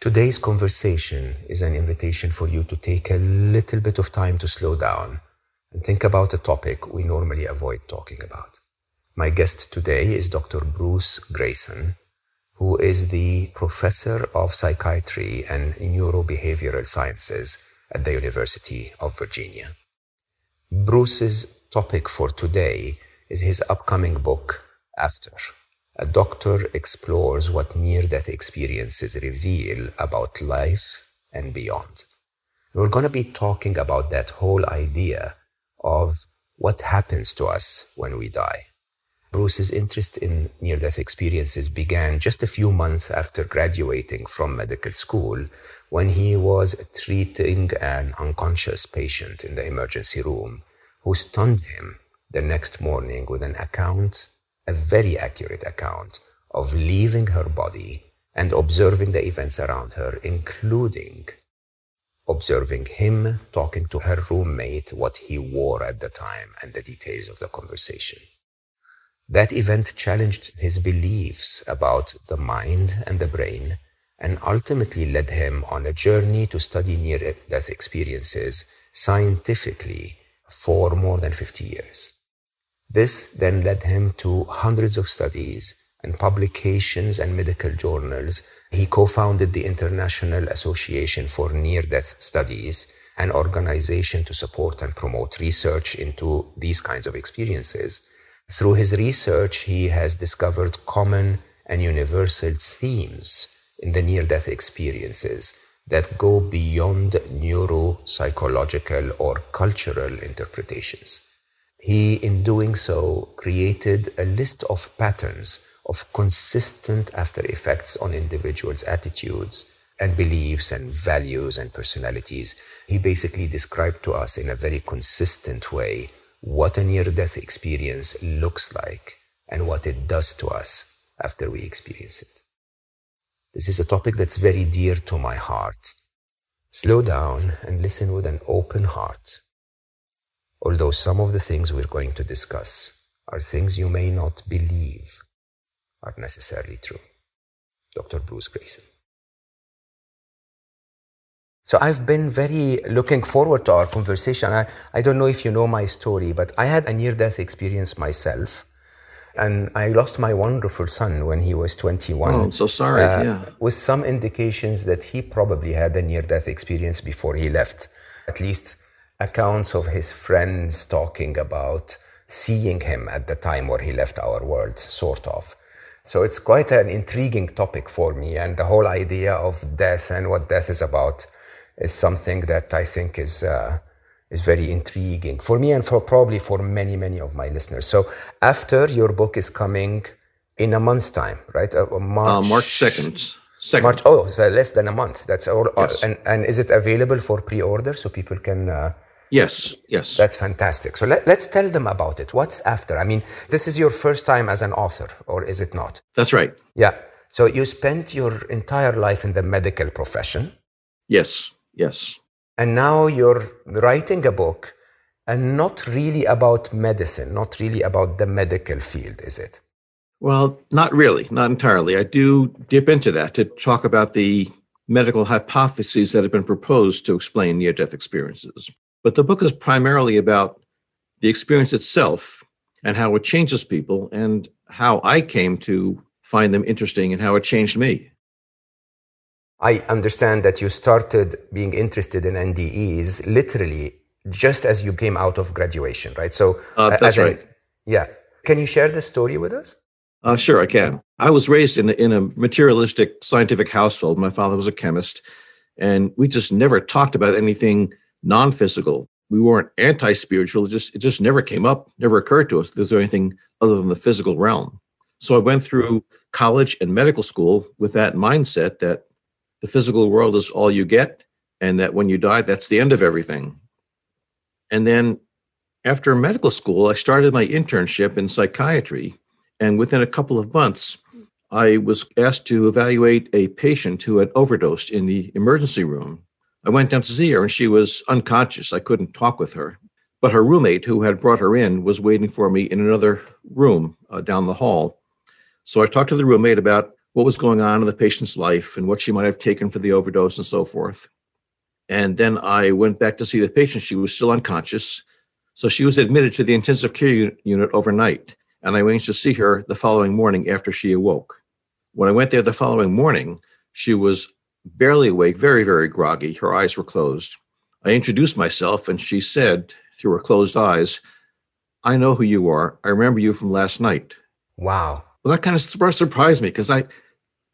Today's conversation is an invitation for you to take a little bit of time to slow down and think about a topic we normally avoid talking about. My guest today is Dr. Bruce Greyson, who is the professor of psychiatry and neurobehavioral sciences at the University of Virginia. Bruce's topic for today is his upcoming book, After a doctor explores what near death experiences reveal about life and beyond. We're going to be talking about that whole idea of what happens to us when we die. Bruce's interest in near death experiences began just a few months after graduating from medical school when he was treating an unconscious patient in the emergency room who stunned him the next morning with an account a very accurate account of leaving her body and observing the events around her, including observing him talking to her roommate, what he wore at the time, and the details of the conversation. That event challenged his beliefs about the mind and the brain and ultimately led him on a journey to study near death experiences scientifically for more than 50 years. This then led him to hundreds of studies and publications and medical journals. He co founded the International Association for Near Death Studies, an organization to support and promote research into these kinds of experiences. Through his research, he has discovered common and universal themes in the near death experiences that go beyond neuropsychological or cultural interpretations. He, in doing so, created a list of patterns of consistent after effects on individuals' attitudes and beliefs and values and personalities. He basically described to us in a very consistent way what a near death experience looks like and what it does to us after we experience it. This is a topic that's very dear to my heart. Slow down and listen with an open heart although some of the things we're going to discuss are things you may not believe are necessarily true. Dr. Bruce Greyson. So I've been very looking forward to our conversation. I, I don't know if you know my story, but I had a near death experience myself. And I lost my wonderful son when he was 21. Oh, I'm so sorry. Uh, yeah. With some indications that he probably had a near death experience before he left. At least accounts of his friends talking about seeing him at the time where he left our world, sort of. So it's quite an intriguing topic for me, and the whole idea of death and what death is about is something that I think is uh, is very intriguing for me and for probably for many many of my listeners. So after your book is coming in a month's time, right? Uh, March. Uh, March second. Second. March. Oh, so less than a month. That's all. Yes. And and is it available for pre-order so people can? Yes, yes. That's fantastic. So let, us tell them about it. What's after? I mean, this is your first time as an author, or is it not? That's right. Yeah. So you spent your entire life in the medical profession. Yes, yes. And now you're writing a book and not really about medicine, not really about the medical field, is it? Well, not really, not entirely. I do dip into that to talk about the medical hypotheses that have been proposed to explain near death experiences. But the book is primarily about the experience itself and how it changes people and how I came to find them interesting and how it changed me. I understand that you started being interested in NDEs literally just as you came out of graduation, right? So uh, that's right. Yeah. Can you share the story with us? Uh, sure, I can. I was raised in, in a materialistic scientific household. My father was a chemist, and we just never talked about anything non-physical. We weren't anti-spiritual. It just it just never came up, never occurred to us. There's anything other than the physical realm. So I went through college and medical school with that mindset that the physical world is all you get and that when you die, that's the end of everything. And then after medical school, I started my internship in psychiatry. And within a couple of months, I was asked to evaluate a patient who had overdosed in the emergency room. I went down to see her and she was unconscious. I couldn't talk with her. But her roommate, who had brought her in, was waiting for me in another room uh, down the hall. So I talked to the roommate about what was going on in the patient's life and what she might have taken for the overdose and so forth. And then I went back to see the patient. She was still unconscious. So she was admitted to the intensive care unit overnight. And I arranged to see her the following morning after she awoke. When I went there the following morning, she was barely awake, very, very groggy. Her eyes were closed. I introduced myself, and she said, through her closed eyes, I know who you are. I remember you from last night. Wow. Well, that kind of surprised me because I,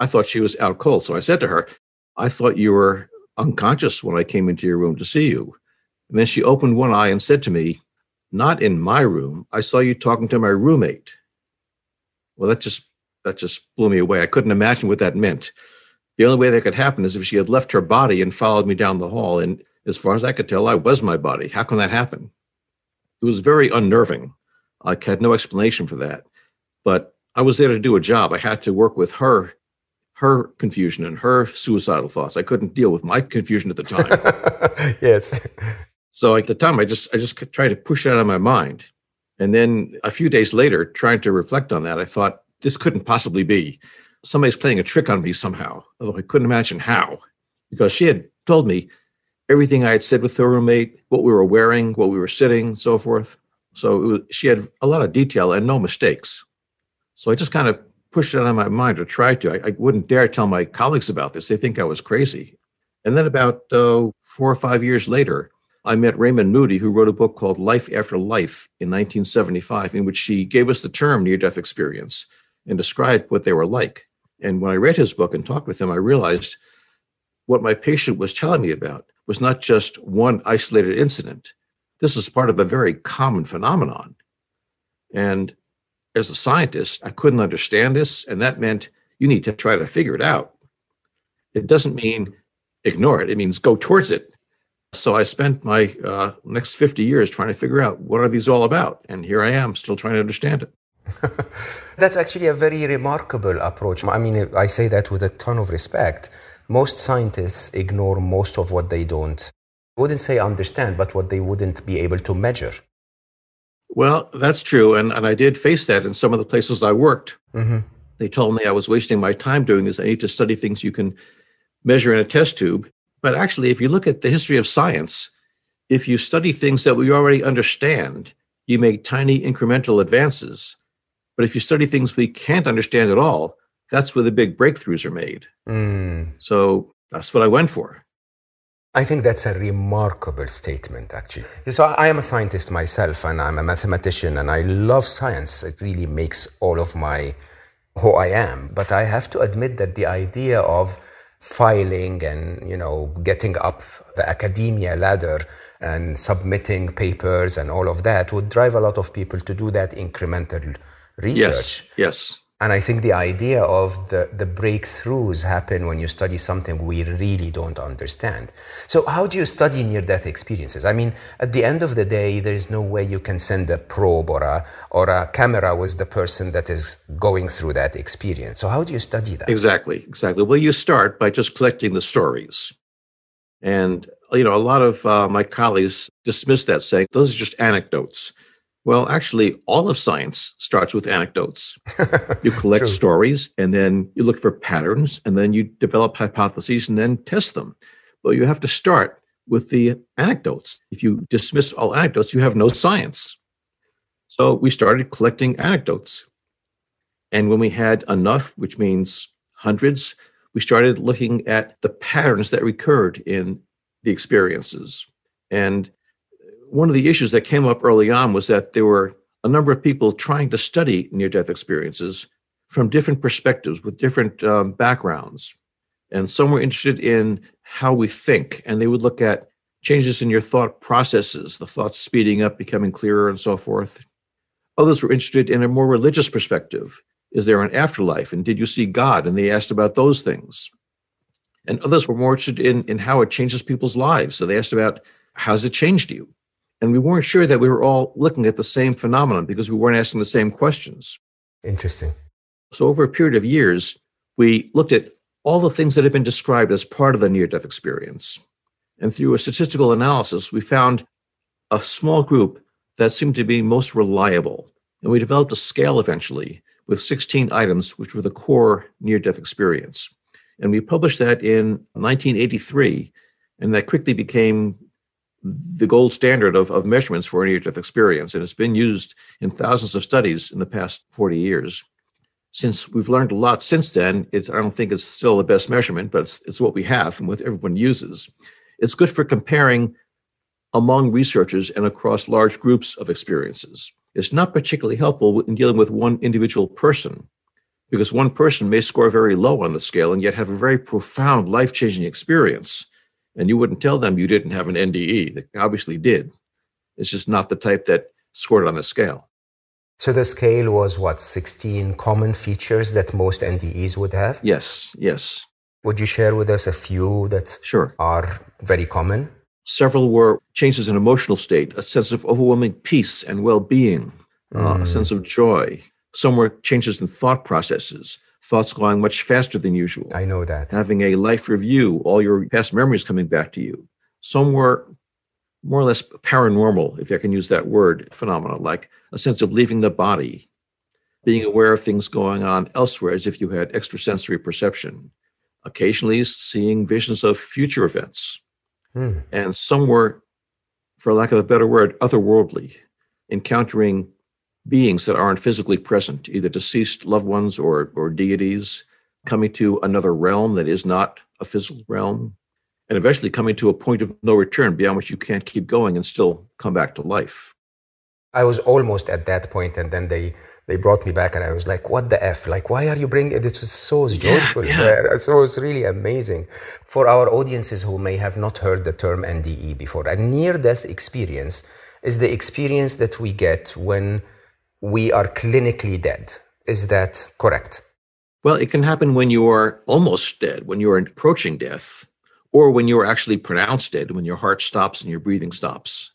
I thought she was out cold. So I said to her, I thought you were unconscious when I came into your room to see you. And then she opened one eye and said to me, Not in my room. I saw you talking to my roommate. Well, that just that just blew me away. I couldn't imagine what that meant. The only way that could happen is if she had left her body and followed me down the hall. And as far as I could tell, I was my body. How can that happen? It was very unnerving. I had no explanation for that. But I was there to do a job. I had to work with her, her confusion and her suicidal thoughts. I couldn't deal with my confusion at the time. yes. So at the time, I just I just tried to push it out of my mind. And then a few days later, trying to reflect on that, I thought this couldn't possibly be. Somebody's playing a trick on me somehow. Although I couldn't imagine how, because she had told me everything I had said with her roommate, what we were wearing, what we were sitting, so forth. So was, she had a lot of detail and no mistakes. So I just kind of pushed it out of my mind or tried to. I, I wouldn't dare tell my colleagues about this. They think I was crazy. And then about uh, four or five years later, I met Raymond Moody, who wrote a book called Life After Life in 1975, in which he gave us the term near death experience and described what they were like. And when I read his book and talked with him, I realized what my patient was telling me about was not just one isolated incident. This is part of a very common phenomenon. And as a scientist, I couldn't understand this. And that meant you need to try to figure it out. It doesn't mean ignore it, it means go towards it. So I spent my uh, next 50 years trying to figure out what are these all about. And here I am still trying to understand it. That's actually a very remarkable approach. I mean, I say that with a ton of respect most scientists ignore most of what they don't, I wouldn't say understand, but what they wouldn't be able to measure. Well, that's true. And, and I did face that in some of the places I worked. Mm-hmm. They told me I was wasting my time doing this. I need to study things you can measure in a test tube. But actually, if you look at the history of science, if you study things that we already understand, you make tiny incremental advances. But if you study things we can't understand at all, that's where the big breakthroughs are made. Mm. So that's what I went for. I think that's a remarkable statement, actually. So I am a scientist myself, and I'm a mathematician, and I love science. It really makes all of my who I am. But I have to admit that the idea of filing and you know getting up the academia ladder and submitting papers and all of that would drive a lot of people to do that incremental research. Yes. Yes. And I think the idea of the, the breakthroughs happen when you study something we really don't understand. So, how do you study near death experiences? I mean, at the end of the day, there is no way you can send a probe or a, or a camera with the person that is going through that experience. So, how do you study that? Exactly, exactly. Well, you start by just collecting the stories. And, you know, a lot of uh, my colleagues dismiss that, saying those are just anecdotes. Well, actually, all of science starts with anecdotes. You collect stories and then you look for patterns and then you develop hypotheses and then test them. But you have to start with the anecdotes. If you dismiss all anecdotes, you have no science. So we started collecting anecdotes. And when we had enough, which means hundreds, we started looking at the patterns that recurred in the experiences. And one of the issues that came up early on was that there were a number of people trying to study near death experiences from different perspectives with different um, backgrounds. And some were interested in how we think, and they would look at changes in your thought processes, the thoughts speeding up, becoming clearer, and so forth. Others were interested in a more religious perspective. Is there an afterlife? And did you see God? And they asked about those things. And others were more interested in, in how it changes people's lives. So they asked about how's it changed you? And we weren't sure that we were all looking at the same phenomenon because we weren't asking the same questions. Interesting. So over a period of years, we looked at all the things that had been described as part of the near death experience. And through a statistical analysis, we found a small group that seemed to be most reliable. And we developed a scale eventually with 16 items, which were the core near death experience. And we published that in 1983, and that quickly became the gold standard of, of measurements for near death experience. And it's been used in thousands of studies in the past 40 years. Since we've learned a lot since then, I don't think it's still the best measurement, but it's, it's what we have and what everyone uses. It's good for comparing among researchers and across large groups of experiences. It's not particularly helpful in dealing with one individual person because one person may score very low on the scale and yet have a very profound life changing experience. And you wouldn't tell them you didn't have an NDE. They obviously did. It's just not the type that scored on the scale. So the scale was what, 16 common features that most NDEs would have? Yes, yes. Would you share with us a few that sure. are very common? Several were changes in emotional state, a sense of overwhelming peace and well being, mm. uh, a mm. sense of joy. Some were changes in thought processes, thoughts going much faster than usual. I know that. Having a life review, all your past memories coming back to you. Some were more or less paranormal, if I can use that word, phenomena, like a sense of leaving the body, being aware of things going on elsewhere as if you had extrasensory perception, occasionally seeing visions of future events. Hmm. And some were, for lack of a better word, otherworldly, encountering beings that aren't physically present, either deceased loved ones or, or deities, coming to another realm that is not a physical realm, and eventually coming to a point of no return beyond which you can't keep going and still come back to life. I was almost at that point, and then they they brought me back, and I was like, "What the f? Like, why are you bringing?" It was so joyful. Yeah, yeah. So it was really amazing for our audiences who may have not heard the term NDE before. A near-death experience is the experience that we get when we are clinically dead. Is that correct? Well, it can happen when you are almost dead, when you are approaching death, or when you are actually pronounced dead, when your heart stops and your breathing stops.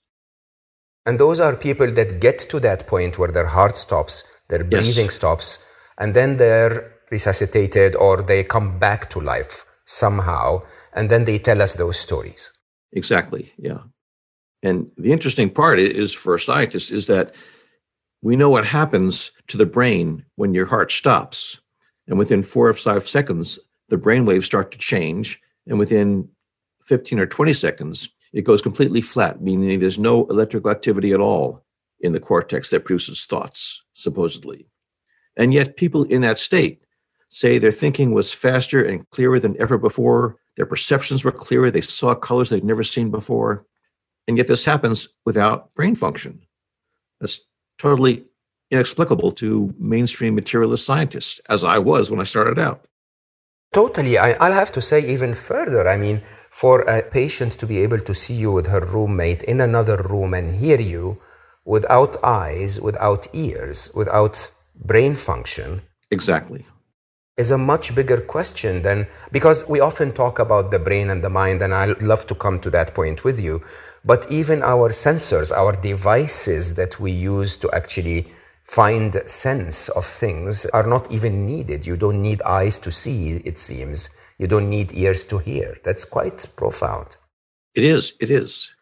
And those are people that get to that point where their heart stops, their breathing yes. stops, and then they're resuscitated or they come back to life somehow. And then they tell us those stories. Exactly. Yeah. And the interesting part is for scientists is that we know what happens to the brain when your heart stops. And within four or five seconds, the brain waves start to change. And within 15 or 20 seconds, it goes completely flat, meaning there's no electrical activity at all in the cortex that produces thoughts, supposedly. And yet, people in that state say their thinking was faster and clearer than ever before. Their perceptions were clearer. They saw colors they'd never seen before. And yet, this happens without brain function. That's totally inexplicable to mainstream materialist scientists, as I was when I started out. Totally. I, will have to say even further. I mean, for a patient to be able to see you with her roommate in another room and hear you without eyes, without ears, without brain function. Exactly. Is a much bigger question than because we often talk about the brain and the mind, and I love to come to that point with you. But even our sensors, our devices that we use to actually find sense of things are not even needed. You don't need eyes to see, it seems. You don't need ears to hear. That's quite profound. It is. It is.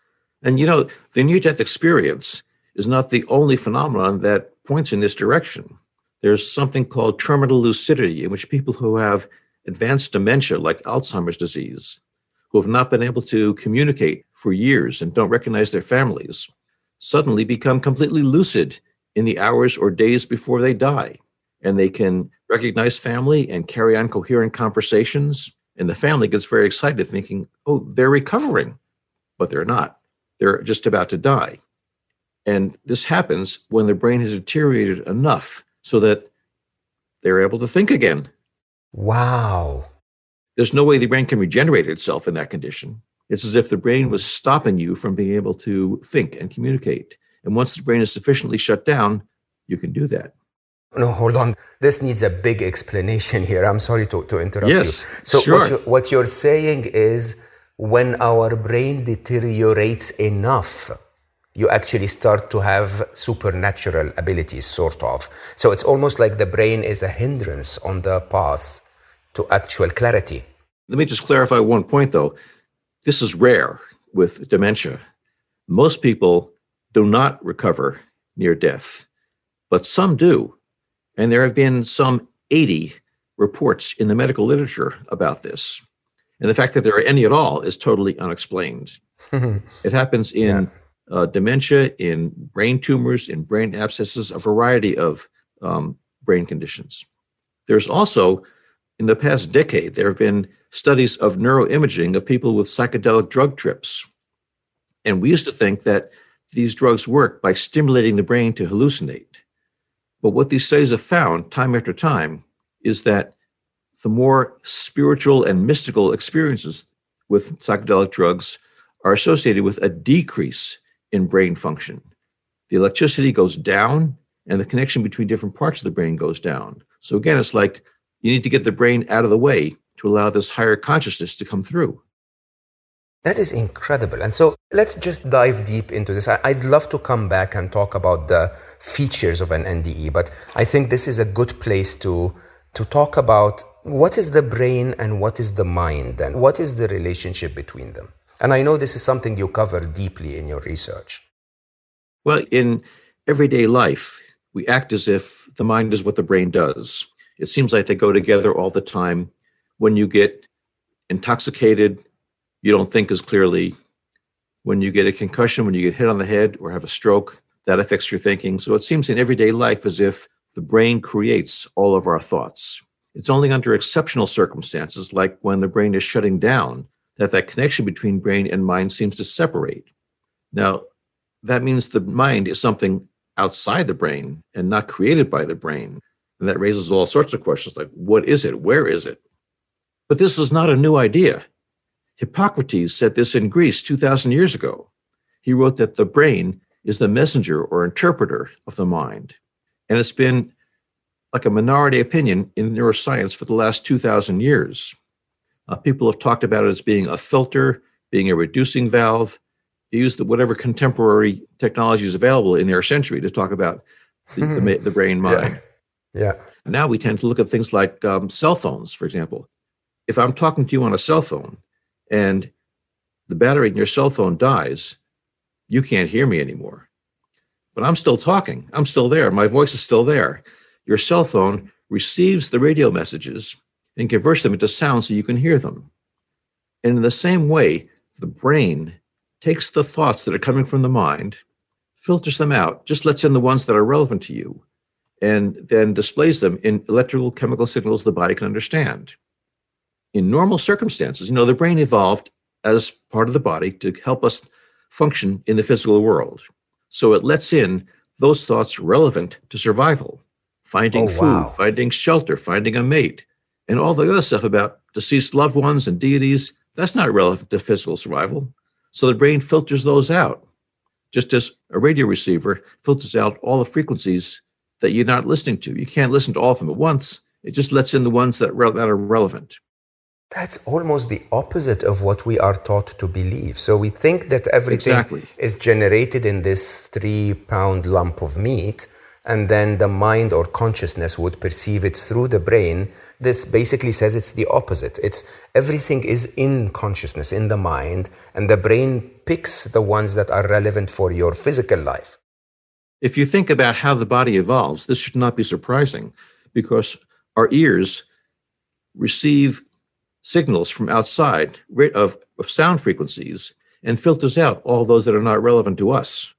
And you know, the near death experience is not the only phenomenon that points in this direction. There's something called terminal lucidity, in which people who have advanced dementia, like Alzheimer's disease, who have not been able to communicate for years and don't recognize their families, suddenly become completely lucid in the hours or days before they die. And they can recognize family and carry on coherent conversations. And the family gets very excited, thinking, oh, they're recovering. But they're not. They're just about to die. And this happens when the brain has deteriorated enough so that they're able to think again. Wow. There's no way the brain can regenerate itself in that condition. It's as if the brain was stopping you from being able to think and communicate. And once the brain is sufficiently shut down, you can do that. No, hold on. This needs a big explanation here. I'm sorry to, to interrupt yes, you. So, sure. what, you, what you're saying is when our brain deteriorates enough, you actually start to have supernatural abilities, sort of. So, it's almost like the brain is a hindrance on the path to actual clarity. Let me just clarify one point, though. This is rare with dementia. Most people do not recover near death, but some do. And there have been some 80 reports in the medical literature about this. And the fact that there are any at all is totally unexplained. it happens in yeah. uh, dementia, in brain tumors, in brain abscesses, a variety of um, brain conditions. There's also, in the past decade, there have been studies of neuroimaging of people with psychedelic drug trips. And we used to think that these drugs work by stimulating the brain to hallucinate. But what these studies have found time after time is that the more spiritual and mystical experiences with psychedelic drugs are associated with a decrease in brain function. The electricity goes down and the connection between different parts of the brain goes down. So again, it's like you need to get the brain out of the way to allow this higher consciousness to come through. That is incredible. And so let's just dive deep into this. I'd love to come back and talk about the features of an NDE, but I think this is a good place to, to talk about what is the brain and what is the mind and what is the relationship between them. And I know this is something you cover deeply in your research. Well, in everyday life, we act as if the mind is what the brain does. It seems like they go together all the time. When you get intoxicated, you don't think as clearly. When you get a concussion, when you get hit on the head or have a stroke, that affects your thinking. So it seems in everyday life as if the brain creates all of our thoughts. It's only under exceptional circumstances, like when the brain is shutting down, that that connection between brain and mind seems to separate. Now, that means the mind is something outside the brain and not created by the brain. And that raises all sorts of questions like, what is it? Where is it? But this is not a new idea. Hippocrates said this in Greece 2,000 years ago. He wrote that the brain is the messenger or interpreter of the mind. And it's been like a minority opinion in neuroscience for the last 2,000 years. Uh, people have talked about it as being a filter, being a reducing valve. They use the, whatever contemporary technology is available in their century to talk about the, the, the brain mind. Yeah. Yeah. Now we tend to look at things like um, cell phones, for example. If I'm talking to you on a cell phone, and the battery in your cell phone dies, you can't hear me anymore. But I'm still talking. I'm still there. My voice is still there. Your cell phone receives the radio messages and converts them into sound so you can hear them. And in the same way, the brain takes the thoughts that are coming from the mind, filters them out, just lets in the ones that are relevant to you, and then displays them in electrical chemical signals the body can understand in normal circumstances, you know, the brain evolved as part of the body to help us function in the physical world. So it lets in those thoughts relevant to survival, finding oh, food, wow. finding shelter, finding a mate, and all the other stuff about deceased loved ones and deities. That's not relevant to physical survival. So the brain filters those out, just as a radio receiver filters out all the frequencies that you're not listening to. You can't listen to all of them at once. It just lets in the ones that, re- that are relevant. That's almost the opposite of what we are taught to believe. So we think that everything exactly. is generated in this three pound lump of meat, and then the mind or consciousness would perceive it through the brain. This basically says it's the opposite. It's everything is in consciousness, in the mind, and the brain picks the ones that are relevant for your physical life. If you think about how the body evolves, this should not be surprising because our ears receive signals from outside of, of sound frequencies and filters out all those that are not relevant to us.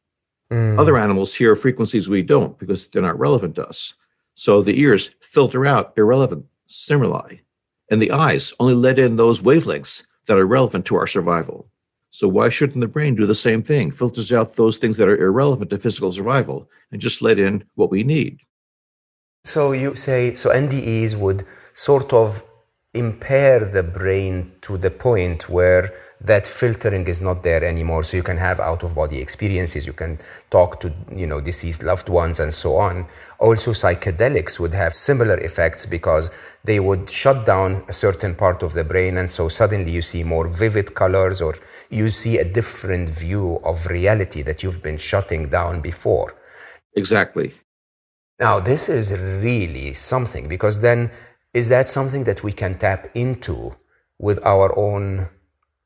Mm. Other animals hear frequencies we don't because they're not relevant to us. So the ears filter out irrelevant stimuli, and the eyes only let in those wavelengths that are relevant to our survival. So why shouldn't the brain do the same thing? Filters out those things that are irrelevant to physical survival and just let in what we need. So you say so NDEs would sort of impair the brain to the point where that filtering is not there anymore. So you can have out of body experiences. You can talk to you know deceased loved ones and so on. Also psychedelics would have similar effects because they would shut down a certain part of the brain and so suddenly you see more vivid colors or you see a different view of reality that you've been shutting down before. Exactly. Now this is really something because then is that something that we can tap into with our own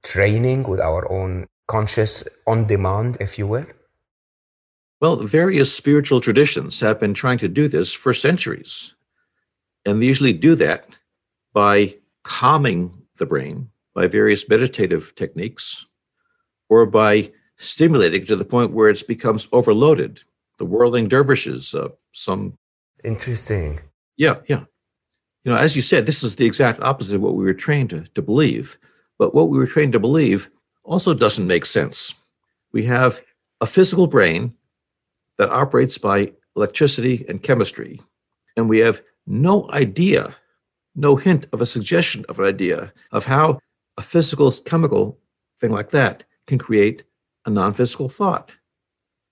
training, with our own conscious on demand, if you will? Well, various spiritual traditions have been trying to do this for centuries. And they usually do that by calming the brain by various meditative techniques or by stimulating to the point where it becomes overloaded. The whirling dervishes, uh, some. Interesting. Yeah, yeah you know, as you said, this is the exact opposite of what we were trained to, to believe. But what we were trained to believe also doesn't make sense. We have a physical brain that operates by electricity and chemistry, and we have no idea, no hint of a suggestion of an idea of how a physical chemical thing like that can create a non physical thought.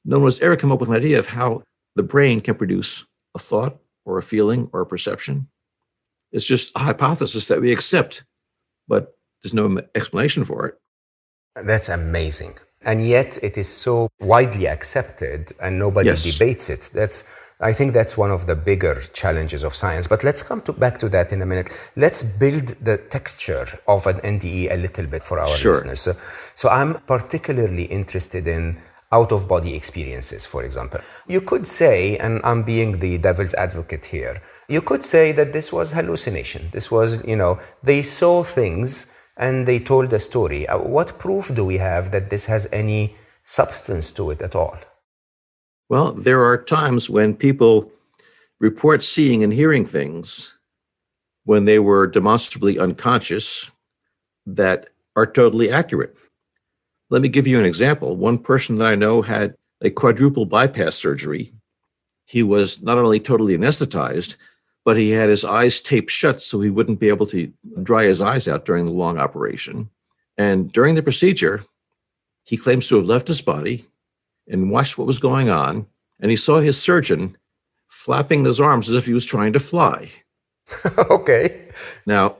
No one has ever come up with an idea of how the brain can produce a thought or a feeling or a perception. It's just a hypothesis that we accept, but there's no explanation for it. That's amazing. And yet it is so widely accepted and nobody yes. debates it. That's I think that's one of the bigger challenges of science. But let's come to, back to that in a minute. Let's build the texture of an NDE a little bit for our sure. listeners. So, so I'm particularly interested in out of body experiences, for example. You could say, and I'm being the devil's advocate here, you could say that this was hallucination. This was, you know, they saw things and they told a story. Uh, what proof do we have that this has any substance to it at all? Well, there are times when people report seeing and hearing things when they were demonstrably unconscious that are totally accurate. Let me give you an example. One person that I know had a quadruple bypass surgery. He was not only totally anesthetized, but he had his eyes taped shut so he wouldn't be able to dry his eyes out during the long operation. And during the procedure, he claims to have left his body and watched what was going on. And he saw his surgeon flapping his arms as if he was trying to fly. okay. Now,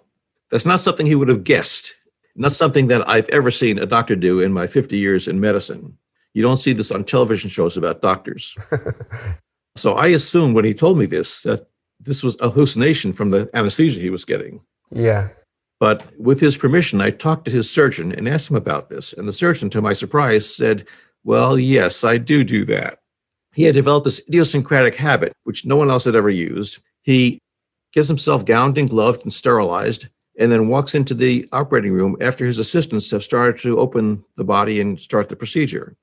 that's not something he would have guessed, not something that I've ever seen a doctor do in my 50 years in medicine. You don't see this on television shows about doctors. so I assumed when he told me this that this was a hallucination from the anesthesia he was getting. Yeah. But with his permission, I talked to his surgeon and asked him about this. And the surgeon, to my surprise, said, Well, yes, I do do that. He had developed this idiosyncratic habit, which no one else had ever used. He gets himself gowned and gloved and sterilized, and then walks into the operating room after his assistants have started to open the body and start the procedure.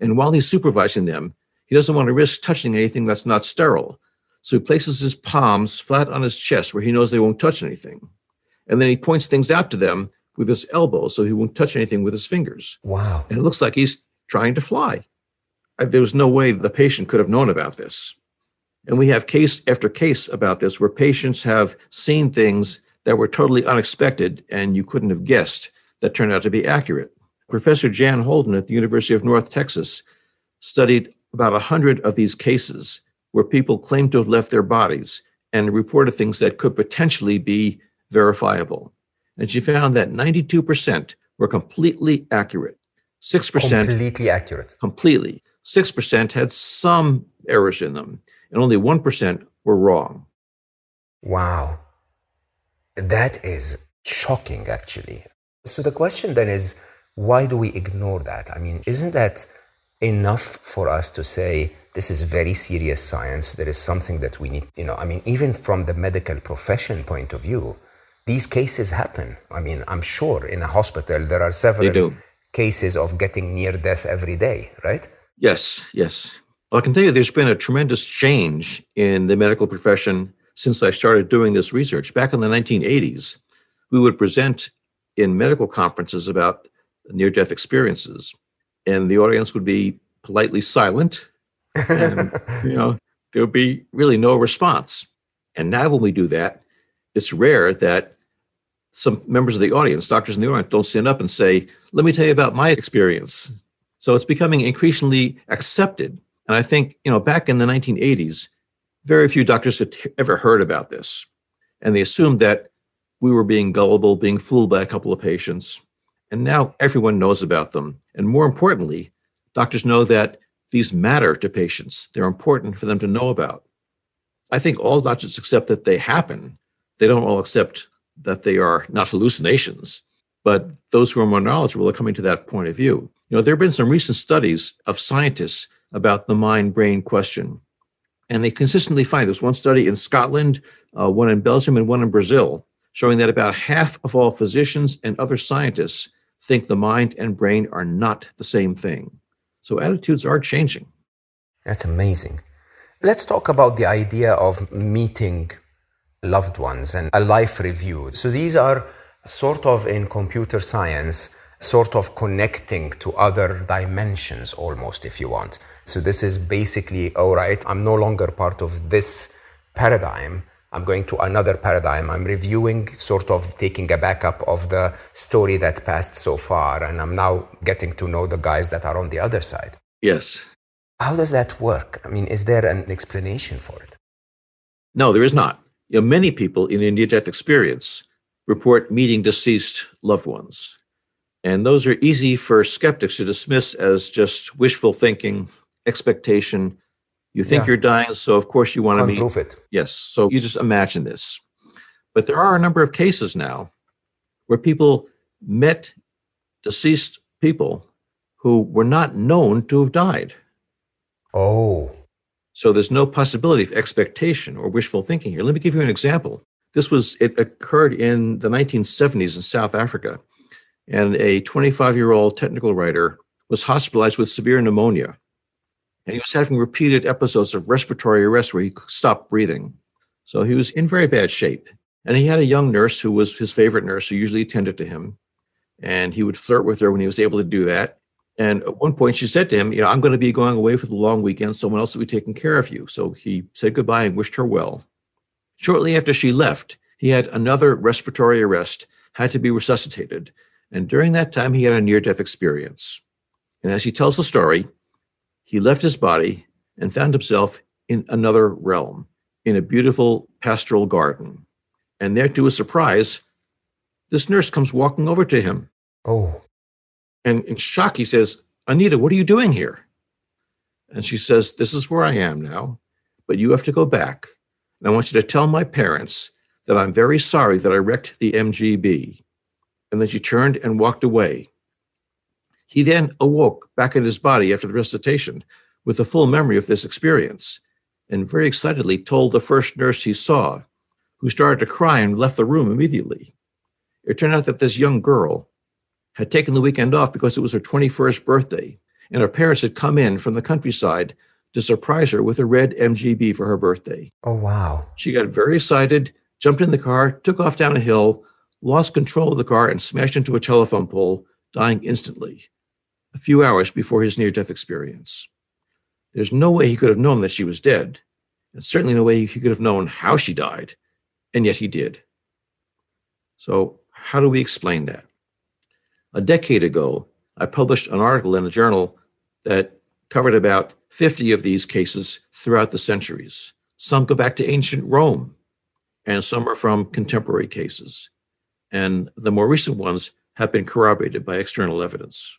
And while he's supervising them, he doesn't want to risk touching anything that's not sterile. So he places his palms flat on his chest where he knows they won't touch anything. And then he points things out to them with his elbow so he won't touch anything with his fingers. Wow. And it looks like he's trying to fly. There was no way the patient could have known about this. And we have case after case about this where patients have seen things that were totally unexpected and you couldn't have guessed that turned out to be accurate. Professor Jan Holden at the University of North Texas studied about 100 of these cases where people claimed to have left their bodies and reported things that could potentially be verifiable. And she found that 92% were completely accurate. 6% completely accurate. Completely. 6% had some errors in them, and only 1% were wrong. Wow. That is shocking, actually. So the question then is why do we ignore that? I mean, isn't that enough for us to say, this is very serious science. There is something that we need, you know, I mean, even from the medical profession point of view, these cases happen. I mean, I'm sure in a hospital there are several cases of getting near death every day, right? Yes, yes. Well, I can tell you there's been a tremendous change in the medical profession since I started doing this research. Back in the 1980s, we would present in medical conferences about near death experiences, and the audience would be politely silent and you know there would be really no response. And now when we do that, it's rare that some members of the audience, doctors in the audience, don't stand up and say, Let me tell you about my experience. So it's becoming increasingly accepted. And I think, you know, back in the 1980s, very few doctors had ever heard about this. And they assumed that we were being gullible, being fooled by a couple of patients. And now everyone knows about them. And more importantly, doctors know that these matter to patients. They're important for them to know about. I think all doctors accept that they happen. They don't all accept that they are not hallucinations, but those who are more knowledgeable are coming to that point of view. You know, there have been some recent studies of scientists about the mind brain question, and they consistently find there's one study in Scotland, uh, one in Belgium, and one in Brazil, showing that about half of all physicians and other scientists think the mind and brain are not the same thing. So attitudes are changing. That's amazing. Let's talk about the idea of meeting loved ones and a life review. So these are sort of in computer science, sort of connecting to other dimensions almost, if you want. So this is basically, all right, I'm no longer part of this paradigm. I'm going to another paradigm. I'm reviewing, sort of taking a backup of the story that passed so far. And I'm now getting to know the guys that are on the other side. Yes. How does that work? I mean, is there an explanation for it? No, there is not. You know, many people in a near death experience report meeting deceased loved ones. And those are easy for skeptics to dismiss as just wishful thinking, expectation. You think yeah. you're dying, so of course you want to meet. Prove it. Yes. So you just imagine this. But there are a number of cases now where people met deceased people who were not known to have died. Oh. So there's no possibility of expectation or wishful thinking here. Let me give you an example. This was, it occurred in the 1970s in South Africa. And a 25 year old technical writer was hospitalized with severe pneumonia. And he was having repeated episodes of respiratory arrest where he stopped breathing. So he was in very bad shape. And he had a young nurse who was his favorite nurse who usually attended to him. And he would flirt with her when he was able to do that. And at one point, she said to him, You know, I'm going to be going away for the long weekend. Someone else will be taking care of you. So he said goodbye and wished her well. Shortly after she left, he had another respiratory arrest, had to be resuscitated. And during that time, he had a near death experience. And as he tells the story, he left his body and found himself in another realm, in a beautiful pastoral garden. And there, to his surprise, this nurse comes walking over to him. Oh. And in shock, he says, Anita, what are you doing here? And she says, This is where I am now, but you have to go back. And I want you to tell my parents that I'm very sorry that I wrecked the MGB. And then she turned and walked away. He then awoke back in his body after the recitation with a full memory of this experience and very excitedly told the first nurse he saw, who started to cry and left the room immediately. It turned out that this young girl had taken the weekend off because it was her 21st birthday, and her parents had come in from the countryside to surprise her with a red MGB for her birthday. Oh, wow. She got very excited, jumped in the car, took off down a hill, lost control of the car, and smashed into a telephone pole, dying instantly, a few hours before his near death experience. There's no way he could have known that she was dead, and certainly no way he could have known how she died, and yet he did. So, how do we explain that? A decade ago, I published an article in a journal that covered about 50 of these cases throughout the centuries. Some go back to ancient Rome, and some are from contemporary cases. And the more recent ones have been corroborated by external evidence.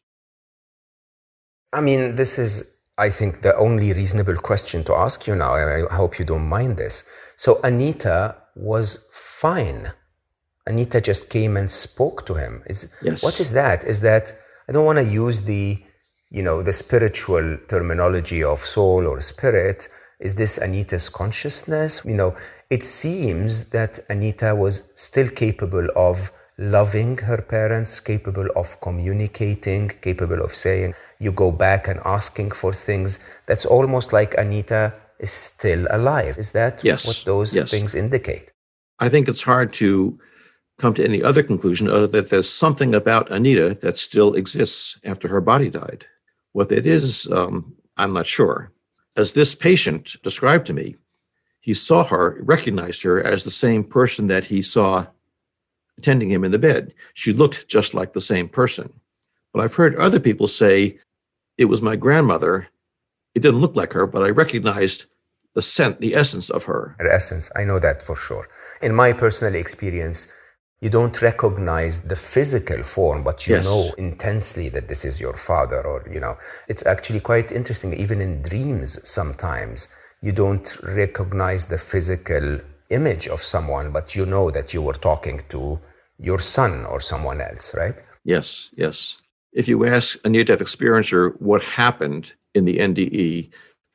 I mean, this is, I think, the only reasonable question to ask you now. I hope you don't mind this. So, Anita was fine Anita just came and spoke to him. Is yes. what is that? Is that I don't want to use the you know the spiritual terminology of soul or spirit. Is this Anita's consciousness? You know, it seems that Anita was still capable of loving her parents, capable of communicating, capable of saying, you go back and asking for things. That's almost like Anita is still alive. Is that yes. what those yes. things indicate? I think it's hard to come to any other conclusion other that there's something about Anita that still exists after her body died. What it is, um, I'm not sure. As this patient described to me, he saw her, recognized her as the same person that he saw attending him in the bed. She looked just like the same person. But I've heard other people say it was my grandmother. It didn't look like her, but I recognized the scent, the essence of her. Her essence, I know that for sure. In my personal experience, you don't recognize the physical form, but you Yes. know intensely that this is your father, or, you know, it's actually quite interesting. Even in dreams, sometimes you don't recognize the physical image of someone, but you know that you were talking to your son or someone else, right? Yes, yes. If you ask a near death experiencer what happened in the NDE,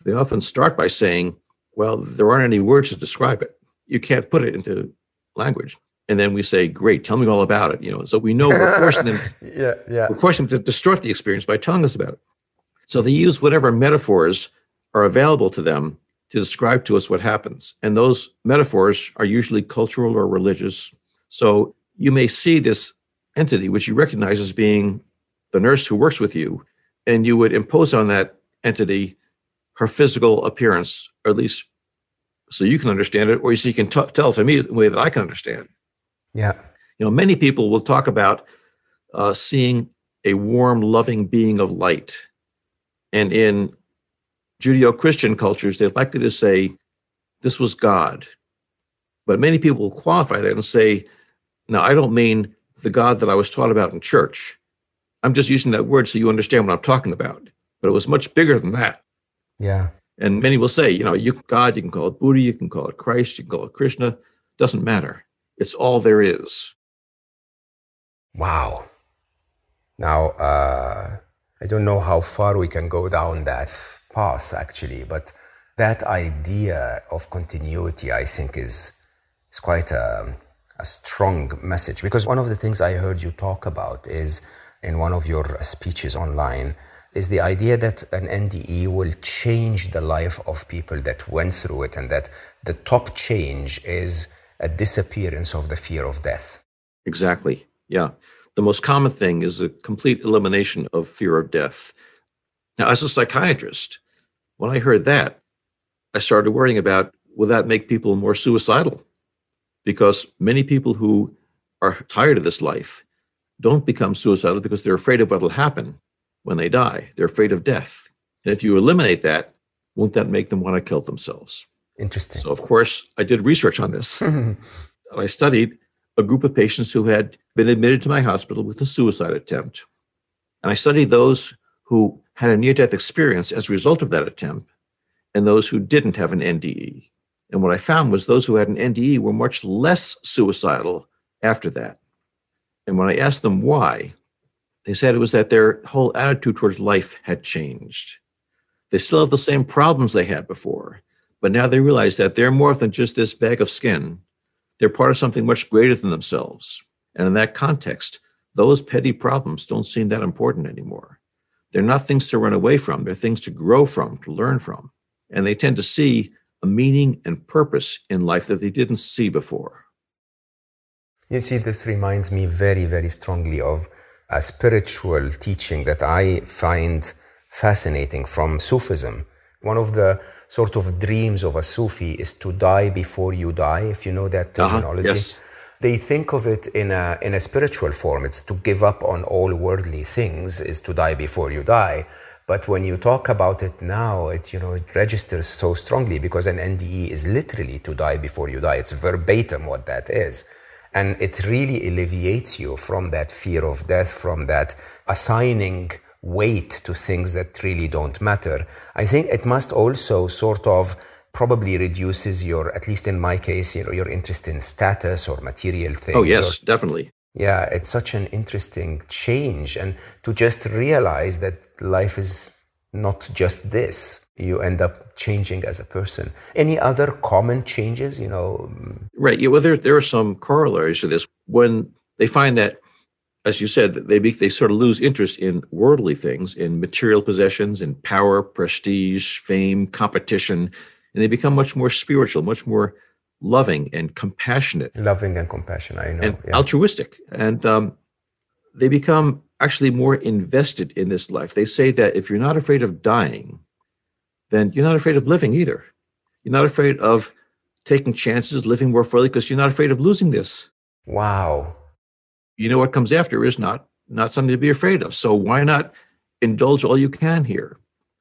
they often start by saying, Well, there aren't any words to describe it. You can't put it into language. And then we say, Great, tell me all about it. You know, so we know we're forcing them, Yeah, yeah. we're forcing them to distort the experience by telling us about it. So they use whatever metaphors are available to them to describe to us what happens. And those metaphors are usually cultural or religious. So you may see this entity, which you recognize as being the nurse who works with you, and you would impose on that entity her physical appearance, or at least so you can understand it, or so you can t- tell to me in a way that I can understand. Yeah. You know, many people will talk about uh, seeing a warm, loving being of light. And in Judeo Christian cultures, they're likely to say, this was God. But many people will qualify that and say, no, I don't mean the God that I was taught about in church. I'm just using that word so you understand what I'm talking about. But it was much bigger than that. Yeah. And many will say, you know, you God, you can call it Buddha, you can call it Christ, you can call it Krishna. Doesn't matter. It's all there is. Wow. Now, uh, I don't know how far we can go down that path actually, but that idea of continuity, I think, is, is quite a, a strong message. Because one of the things I heard you talk about is in one of your speeches online is the idea that an NDE will change the life of people that went through it, and that the top change is a disappearance of the fear of death. Exactly. Yeah. The most common thing is a complete elimination of fear of death. Now, as a psychiatrist, when I heard that, I started worrying about will that make people more suicidal? Because many people who are tired of this life don't become suicidal because they're afraid of what will happen when they die. They're afraid of death. And if you eliminate that, won't that make them want to kill themselves? Interesting. So, of course, I did research on this. and I studied a group of patients who had been admitted to my hospital with a suicide attempt. And I studied those who had a near death experience as a result of that attempt and those who didn't have an NDE. And what I found was those who had an NDE were much less suicidal after that. And when I asked them why, they said it was that their whole attitude towards life had changed. They still have the same problems they had before, but now they realize that they're more than just this bag of skin. They're part of something much greater than themselves. And in that context, those petty problems don't seem that important anymore. They're not things to run away from, they're things to grow from, to learn from. And they tend to see a meaning and purpose in life that they didn't see before. You see, this reminds me very, very strongly of a spiritual teaching that I find fascinating from Sufism. One of the sort of dreams of a Sufi is to die before you die, if you know that Uh-huh, terminology. yes. They think of it in a, in a spiritual form. It's to give up on all worldly things, is to die before you die. But when you talk about it now, it, you know, it registers so strongly because an NDE is literally to die before you die. It's verbatim what that is. And it really alleviates you from that fear of death, from that assigning weight to things that really don't matter. I think it must also sort of probably reduces your, at least in my case, you know, your interest in status or material things. Oh, or- yes, definitely. yeah, it's such an interesting change. And to just realize that life is not just this, you end up changing as a person. Any other common changes, you know? Right. Yeah. Well, there there are some corollaries to this. When they find that, as you said, they they sort of lose interest in worldly things, in material possessions, in power, prestige, fame, competition, and they become much more spiritual, much more loving and compassionate Loving and compassionate, I know. and yeah. altruistic, and um, they become actually more invested in this life. They say that if you're not afraid of dying, then you're not afraid of living either. You're not afraid of taking chances, living more freely, because you're not afraid of losing this. Wow. you know what comes after is not not something to be afraid of. So why not indulge all you can here?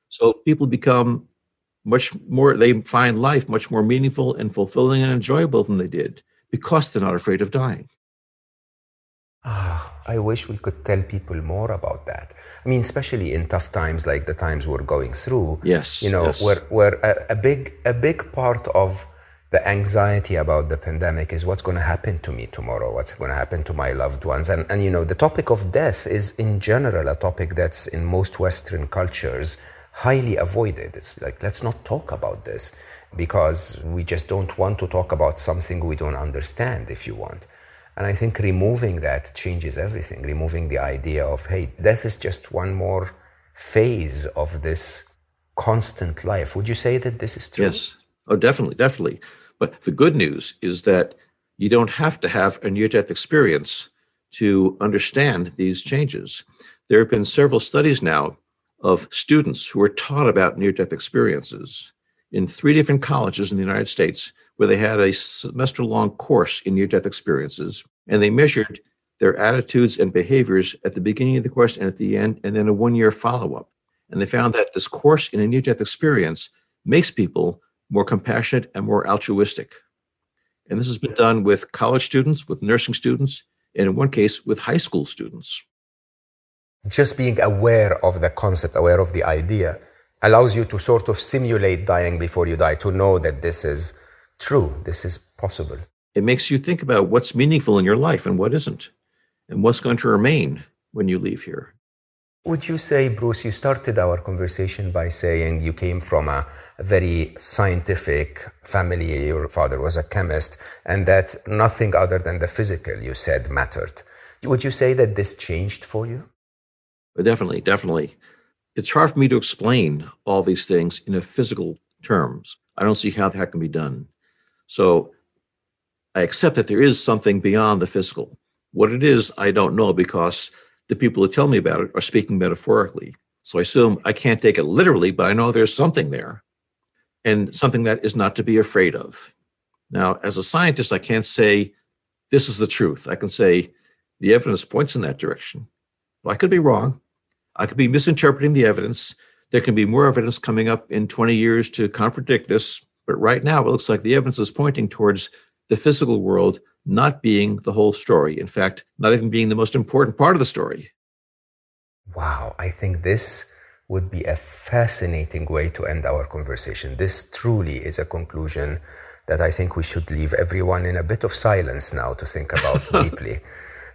So people become much more they find life much more meaningful and fulfilling and enjoyable than they did because they're not afraid of dying. Ah, I wish we could tell people more about that. I mean, especially in tough times like the times we're going through. Yes, you know, yes. where where a, a big a big part of the anxiety about the pandemic is what's going to happen to me tomorrow, what's going to happen to my loved ones. And, and, you know, the topic of death is in general a topic that's in most Western cultures highly avoided. It's like, let's not talk about this because we just don't want to talk about something we don't understand, if you want. And I think removing that changes everything, removing the idea of, hey, death is just one more phase of this constant life. Would you say that this is true? Yes. Oh, definitely, definitely. But the good news is that you don't have to have a near death experience to understand these changes. There have been several studies now of students who were taught about near death experiences in three different colleges in the United States where they had a semester long course in near death experiences and they measured their attitudes and behaviors at the beginning of the course and at the end, and then a one year follow up. And they found that this course in a near death experience makes people more compassionate, and more altruistic. And this has been done with college students, with nursing students, and in one case, with high school students. Just being aware of the concept, aware of the idea, allows you to sort of simulate dying before you die, to know that this is true, this is possible. It makes you think about what's meaningful in your life and what isn't, and what's going to remain when you leave here. Would you say, Bruce, you started our conversation by saying you came from a, very scientific family, your father was a chemist, and that nothing other than the physical, you said, mattered. Would you say that this changed for you? Definitely, definitely. It's hard for me to explain all these things in a physical terms. I don't see how that can be done. So I accept that there is something beyond the physical. What it is, I don't know because the people who tell me about it are speaking metaphorically. So I assume I can't take it literally, but I know there's something there and something that is not to be afraid of. Now, as a scientist, I can't say this is the truth. I can say the evidence points in that direction. Well, I could be wrong. I could be misinterpreting the evidence. There can be more evidence coming up in 20 years to contradict this. But right now, it looks like the evidence is pointing towards the physical world not being the whole story. In fact, not even being the most important part of the story. Wow, I think this would be a fascinating way to end our conversation. This truly is a conclusion that I think we should leave everyone in a bit of silence now to think about deeply.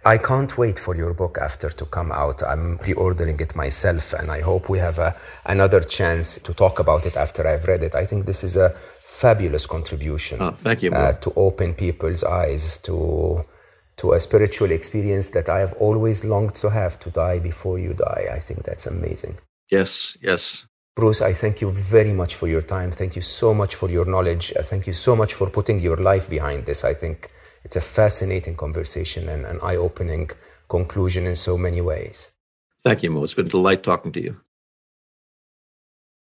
I can't wait for your book after to come out. I'm pre-ordering it myself and I hope we have a, another chance to talk about it after I've read it. I think this is a fabulous contribution. Oh, thank you. Uh, to open people's eyes to to a spiritual experience that I have always longed to have to die before you die. I think that's amazing. Yes, yes. Bruce, I thank you very much for your time. Thank you so much for your knowledge. Thank you so much for putting your life behind this. I think it's a fascinating conversation and an eye opening conclusion in so many ways. Thank you, Mo. It's been a delight talking to you.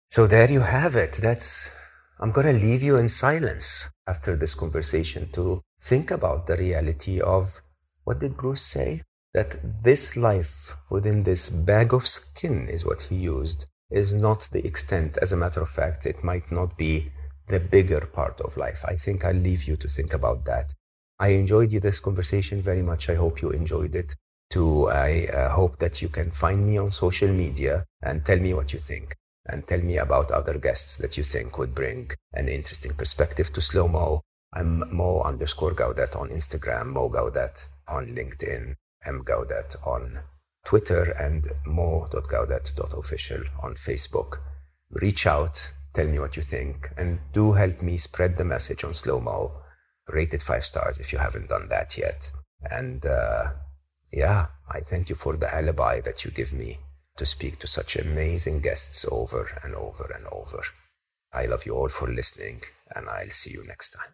So there you have it. That's I'm going to leave you in silence after this conversation to think about the reality of what did Bruce say? That this life within this bag of skin is what he used, is not the extent. As a matter of fact, it might not be the bigger part of life. I think I'll leave you to think about that. I enjoyed this conversation very much. I hope you enjoyed it too. I uh, hope that you can find me on social media and tell me what you think and tell me about other guests that you think would bring an interesting perspective to Slo Mo. I'm Mo underscore Gawdat on Instagram, Mo Gawdat on LinkedIn, M Gawdat on Twitter, and mo.gawdat.official on Facebook. Reach out, tell me what you think, and do help me spread the message on Slo Mo. Rate it five stars if you haven't done that yet. And uh, yeah, I thank you for the alibi that you give me to speak to such amazing guests over and over and over. I love you all for listening, and I'll see you next time.